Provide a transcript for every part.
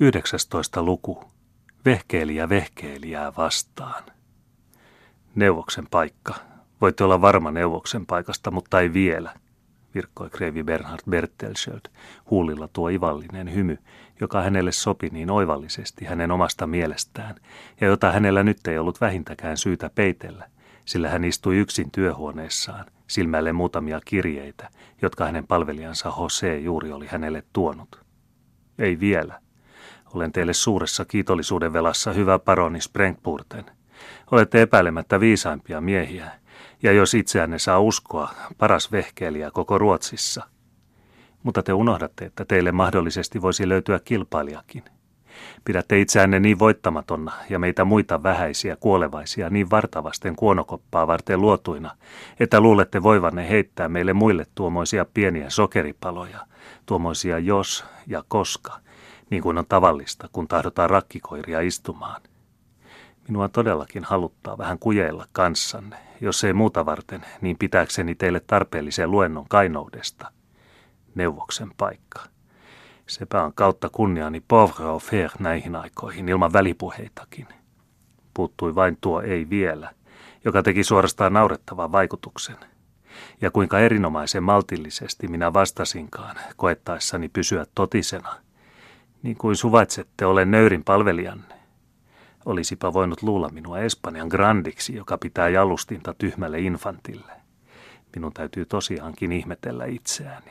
19. luku. Vehkeelijä vehkeelijää vastaan. Neuvoksen paikka. Voitte olla varma neuvoksen paikasta, mutta ei vielä, virkkoi Kreivi Bernhard Bertelsköld, huulilla tuo ivallinen hymy, joka hänelle sopi niin oivallisesti hänen omasta mielestään, ja jota hänellä nyt ei ollut vähintäkään syytä peitellä, sillä hän istui yksin työhuoneessaan, silmälle muutamia kirjeitä, jotka hänen palvelijansa Jose juuri oli hänelle tuonut. Ei vielä, olen teille suuressa kiitollisuuden velassa, hyvä paroni Sprengpurten. Olette epäilemättä viisaimpia miehiä, ja jos itseänne saa uskoa, paras vehkeilijä koko Ruotsissa. Mutta te unohdatte, että teille mahdollisesti voisi löytyä kilpailijakin. Pidätte itseänne niin voittamatonna ja meitä muita vähäisiä kuolevaisia niin vartavasten kuonokoppaa varten luotuina, että luulette voivanne heittää meille muille tuomoisia pieniä sokeripaloja, tuomoisia jos ja koska – niin kuin on tavallista, kun tahdotaan rakkikoiria istumaan. Minua todellakin haluttaa vähän kujeilla kanssanne, jos ei muuta varten, niin pitääkseni teille tarpeellisen luennon kainoudesta. Neuvoksen paikka. Sepä on kautta kunniani pauvre offert näihin aikoihin ilman välipuheitakin. Puuttui vain tuo ei vielä, joka teki suorastaan naurettavan vaikutuksen. Ja kuinka erinomaisen maltillisesti minä vastasinkaan, koettaessani pysyä totisena – niin kuin suvaitsette, olen nöyrin palvelijanne. Olisipa voinut luulla minua Espanjan grandiksi, joka pitää jalustinta tyhmälle infantille. Minun täytyy tosiaankin ihmetellä itseäni.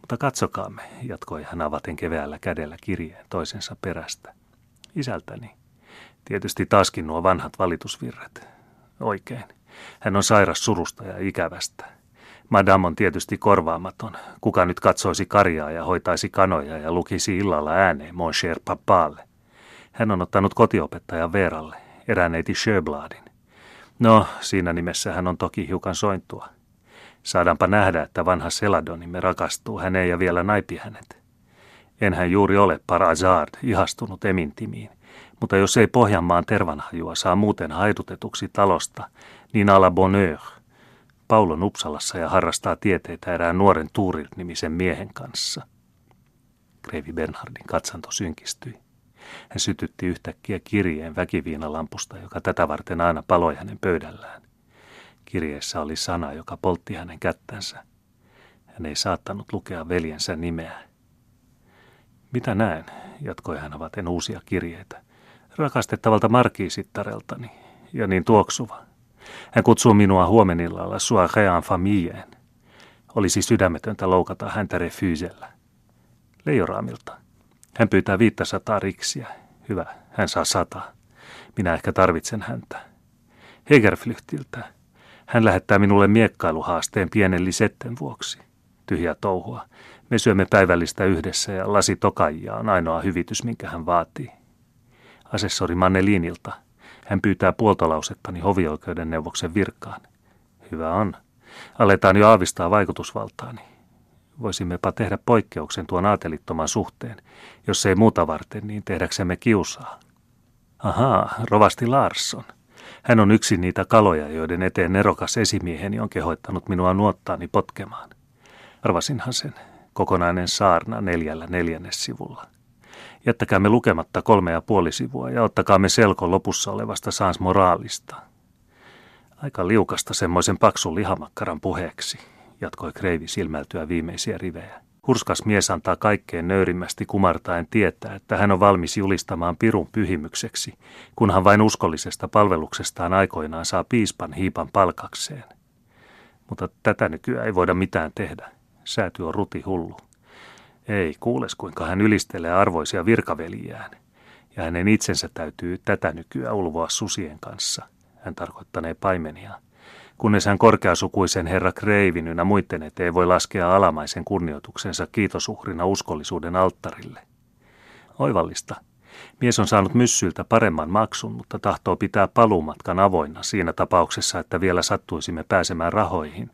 Mutta katsokaamme, jatkoi hän avaten keveällä kädellä kirjeen toisensa perästä. Isältäni. Tietysti taaskin nuo vanhat valitusvirret. Oikein. Hän on sairas surusta ja ikävästä. Madame on tietysti korvaamaton. Kuka nyt katsoisi karjaa ja hoitaisi kanoja ja lukisi illalla ääneen mon cher papalle. Hän on ottanut kotiopettajan Veeralle, eräneiti Sjöbladin. No, siinä nimessä hän on toki hiukan sointua. Saadaanpa nähdä, että vanha Seladonimme rakastuu häneen ja vielä naipi hänet. Enhän juuri ole par hasard ihastunut emintimiin, mutta jos ei Pohjanmaan tervanhajua saa muuten haidutetuksi talosta, niin à la bonheur – Paulo Nupsalassa ja harrastaa tieteitä erään nuoren Tuuril-nimisen miehen kanssa. Kreivi Bernhardin katsanto synkistyi. Hän sytytti yhtäkkiä kirjeen väkiviinalampusta, joka tätä varten aina paloi hänen pöydällään. Kirjeessä oli sana, joka poltti hänen kättänsä. Hän ei saattanut lukea veljensä nimeä. Mitä näen, jatkoi hän avaten uusia kirjeitä. Rakastettavalta markiisittareltani, ja niin tuoksuva. Hän kutsuu minua huomenillalla soirean familleen. Olisi sydämetöntä loukata häntä refyysellä. Leijoraamilta. Hän pyytää 500 riksiä. Hyvä, hän saa sata. Minä ehkä tarvitsen häntä. Hegerflyhtiltä. Hän lähettää minulle miekkailuhaasteen pienen lisetten vuoksi. Tyhjä touhua. Me syömme päivällistä yhdessä ja lasi tokajia on ainoa hyvitys, minkä hän vaatii. Asessori Mannelinilta – hän pyytää puoltolausettani hovioikeuden neuvoksen virkaan. Hyvä on. Aletaan jo aavistaa vaikutusvaltaani. Voisimmepa tehdä poikkeuksen tuon aatelittoman suhteen. Jos ei muuta varten, niin tehdäksemme kiusaa. Ahaa, rovasti Larsson. Hän on yksi niitä kaloja, joiden eteen nerokas esimieheni on kehoittanut minua nuottaani potkemaan. Arvasinhan sen. Kokonainen saarna neljällä neljännessivulla. Jättäkäämme lukematta kolme ja puoli sivua ja ottakaamme selko lopussa olevasta Sans Moraalista. Aika liukasta semmoisen paksun lihamakkaran puheeksi, jatkoi Kreivi silmältyä viimeisiä rivejä. Hurskas mies antaa kaikkeen nöyrimmästi kumartaen tietää, että hän on valmis julistamaan pirun pyhimykseksi, kunhan vain uskollisesta palveluksestaan aikoinaan saa piispan hiipan palkakseen. Mutta tätä nykyään ei voida mitään tehdä. Sääty on ruti hullu. Ei, kuules kuinka hän ylistelee arvoisia virkaveljään. Ja hänen itsensä täytyy tätä nykyään ulvoa susien kanssa. Hän tarkoittanee paimenia. Kunnes hän korkeasukuisen herra Kreivin ynnä muiden eteen voi laskea alamaisen kunnioituksensa kiitosuhrina uskollisuuden alttarille. Oivallista. Mies on saanut myssyltä paremman maksun, mutta tahtoo pitää paluumatkan avoinna siinä tapauksessa, että vielä sattuisimme pääsemään rahoihin.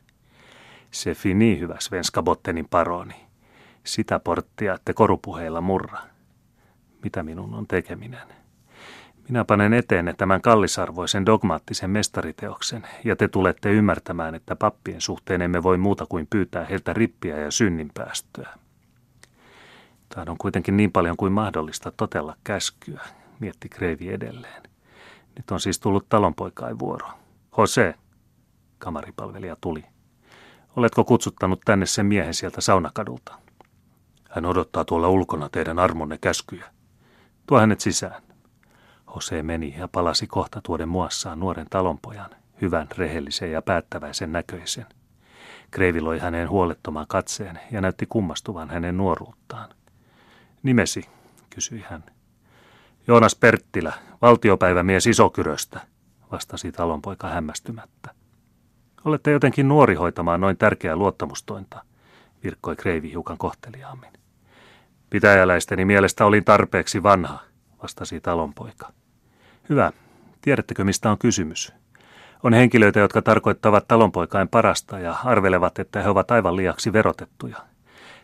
Se fini, hyvä Svenska Bottenin paroni. Sitä porttia että korupuheilla murra. Mitä minun on tekeminen? Minä panen eteen tämän kallisarvoisen dogmaattisen mestariteoksen, ja te tulette ymmärtämään, että pappien suhteen emme voi muuta kuin pyytää heiltä rippiä ja synninpäästöä. Tahdon kuitenkin niin paljon kuin mahdollista totella käskyä, mietti Kreivi edelleen. Nyt on siis tullut talonpoikain vuoro. Jose, kamaripalvelija tuli. Oletko kutsuttanut tänne sen miehen sieltä saunakadulta? Hän odottaa tuolla ulkona teidän armonne käskyjä. Tuo hänet sisään. Jose meni ja palasi kohta tuoden muassaan nuoren talonpojan, hyvän, rehellisen ja päättäväisen näköisen. Kreivi loi häneen huolettoman katseen ja näytti kummastuvan hänen nuoruuttaan. Nimesi, kysyi hän. Joonas Perttilä, valtiopäivämies Isokyröstä, vastasi talonpoika hämmästymättä. Olette jotenkin nuori hoitamaan noin tärkeää luottamustointa, virkkoi Kreivi hiukan kohteliaammin. Pitäjäläisteni mielestä olin tarpeeksi vanha, vastasi talonpoika. Hyvä. Tiedättekö, mistä on kysymys? On henkilöitä, jotka tarkoittavat talonpoikain parasta ja arvelevat, että he ovat aivan liiaksi verotettuja.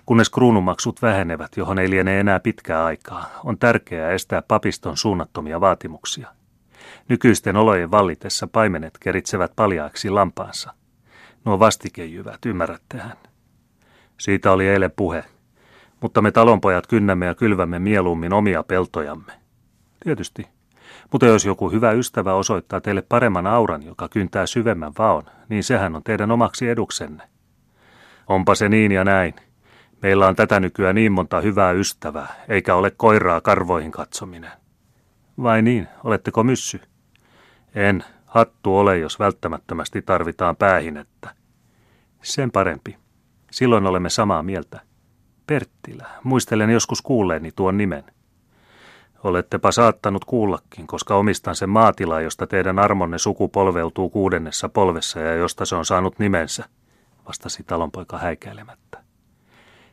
Kunnes kruunumaksut vähenevät, johon ei liene enää pitkää aikaa, on tärkeää estää papiston suunnattomia vaatimuksia. Nykyisten olojen vallitessa paimenet keritsevät paljaaksi lampaansa. Nuo vastikejyvät, ymmärrättehän. Siitä oli eilen puhe, mutta me talonpojat kynnämme ja kylvämme mieluummin omia peltojamme. Tietysti. Mutta jos joku hyvä ystävä osoittaa teille paremman auran, joka kyntää syvemmän vaon, niin sehän on teidän omaksi eduksenne. Onpa se niin ja näin. Meillä on tätä nykyään niin monta hyvää ystävää, eikä ole koiraa karvoihin katsominen. Vai niin, oletteko myssy? En, hattu ole, jos välttämättömästi tarvitaan päähinettä. Sen parempi. Silloin olemme samaa mieltä. Perttilä, muistelen joskus kuulleeni tuon nimen. Olettepa saattanut kuullakin, koska omistan sen maatila, josta teidän armonne suku polveutuu kuudennessa polvessa ja josta se on saanut nimensä, vastasi talonpoika häikäilemättä.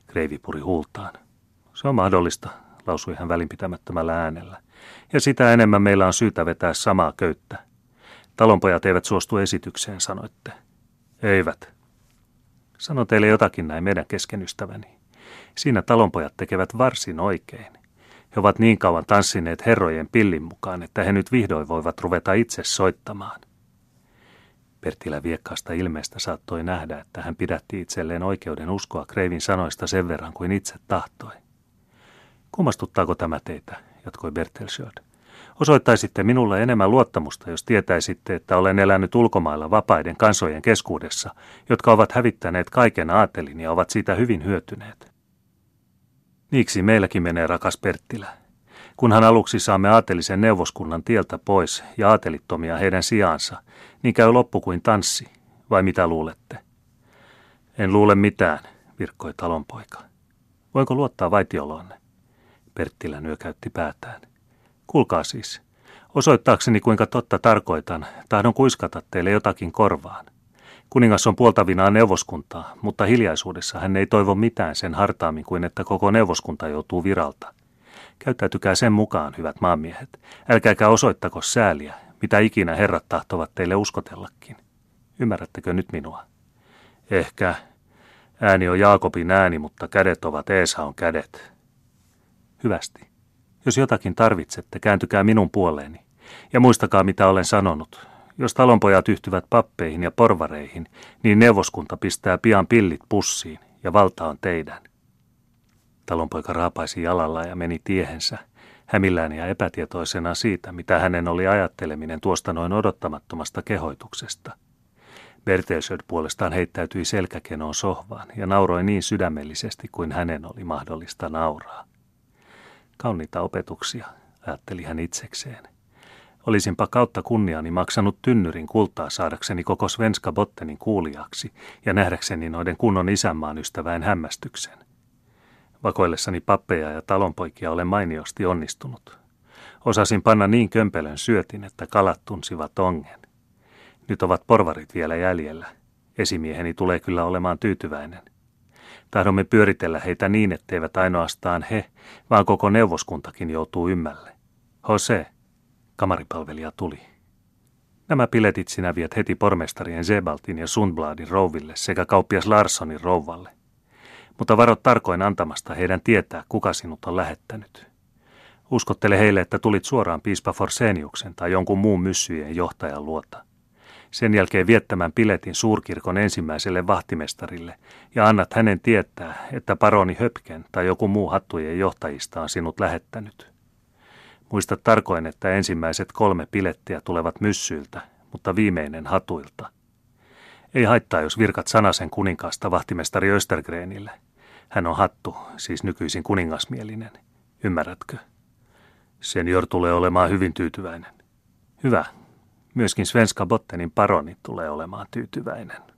Kreivi puri huultaan. Se on mahdollista, lausui hän välinpitämättömällä äänellä. Ja sitä enemmän meillä on syytä vetää samaa köyttä. Talonpojat eivät suostu esitykseen, sanoitte. Eivät. Sanon teille jotakin näin meidän kesken ystäväni. Siinä talonpojat tekevät varsin oikein. He ovat niin kauan tanssineet herrojen pillin mukaan, että he nyt vihdoin voivat ruveta itse soittamaan. Pertilä viekkaasta ilmeestä saattoi nähdä, että hän pidätti itselleen oikeuden uskoa Kreivin sanoista sen verran kuin itse tahtoi. Kummastuttaako tämä teitä, jatkoi Bertelsjöld. Osoittaisitte minulle enemmän luottamusta, jos tietäisitte, että olen elänyt ulkomailla vapaiden kansojen keskuudessa, jotka ovat hävittäneet kaiken aatelin ja ovat siitä hyvin hyötyneet. Niiksi meilläkin menee, rakas Perttilä. Kunhan aluksi saamme aatelisen neuvoskunnan tieltä pois ja aatelittomia heidän sijaansa, niin käy loppu kuin tanssi, vai mitä luulette? En luule mitään, virkkoi talonpoika. Voinko luottaa vaitioloonne? Perttilä nyökäytti päätään. Kuulkaa siis. Osoittaakseni kuinka totta tarkoitan, tahdon kuiskata teille jotakin korvaan. Kuningas on puoltavinaan neuvoskuntaa, mutta hiljaisuudessa hän ei toivo mitään sen hartaammin kuin että koko neuvoskunta joutuu viralta. Käyttäytykää sen mukaan, hyvät maamiehet. Älkääkä osoittako sääliä, mitä ikinä herrat tahtovat teille uskotellakin. Ymmärrättekö nyt minua? Ehkä. Ääni on Jaakobin ääni, mutta kädet ovat Eesaon kädet. Hyvästi. Jos jotakin tarvitsette, kääntykää minun puoleeni. Ja muistakaa, mitä olen sanonut. Jos talonpojat yhtyvät pappeihin ja porvareihin, niin neuvoskunta pistää pian pillit pussiin ja valta on teidän. Talonpoika raapaisi jalalla ja meni tiehensä, hämillään ja epätietoisena siitä, mitä hänen oli ajatteleminen tuosta noin odottamattomasta kehoituksesta. Bertelsöd puolestaan heittäytyi selkäkenoon sohvaan ja nauroi niin sydämellisesti kuin hänen oli mahdollista nauraa. Kauniita opetuksia, ajatteli hän itsekseen. Olisinpa kautta kunniani maksanut tynnyrin kultaa saadakseni koko Svenska Bottenin kuulijaksi ja nähdäkseni noiden kunnon isänmaan ystäväin hämmästyksen. Vakoillessani pappeja ja talonpoikia olen mainiosti onnistunut. Osasin panna niin kömpelön syötin, että kalat tunsivat ongen. Nyt ovat porvarit vielä jäljellä. Esimieheni tulee kyllä olemaan tyytyväinen. Tahdomme pyöritellä heitä niin, etteivät ainoastaan he, vaan koko neuvoskuntakin joutuu ymmälle. Jose, kamaripalvelija tuli. Nämä piletit sinä viet heti pormestarien Zebaltin ja Sundbladin rouville sekä kauppias Larssonin rouvalle. Mutta varo tarkoin antamasta heidän tietää, kuka sinut on lähettänyt. Uskottele heille, että tulit suoraan piispa Forseniuksen tai jonkun muun myssyjen johtajan luota. Sen jälkeen viettämään piletin suurkirkon ensimmäiselle vahtimestarille ja annat hänen tietää, että paroni Höpken tai joku muu hattujen johtajista on sinut lähettänyt. Muista tarkoin, että ensimmäiset kolme pilettiä tulevat myssyiltä, mutta viimeinen hatuilta. Ei haittaa, jos virkat sanasen kuninkaasta vahtimestari Östergrenille. Hän on hattu, siis nykyisin kuningasmielinen. Ymmärrätkö? Senior tulee olemaan hyvin tyytyväinen. Hyvä. Myöskin Svenska Bottenin paroni tulee olemaan tyytyväinen.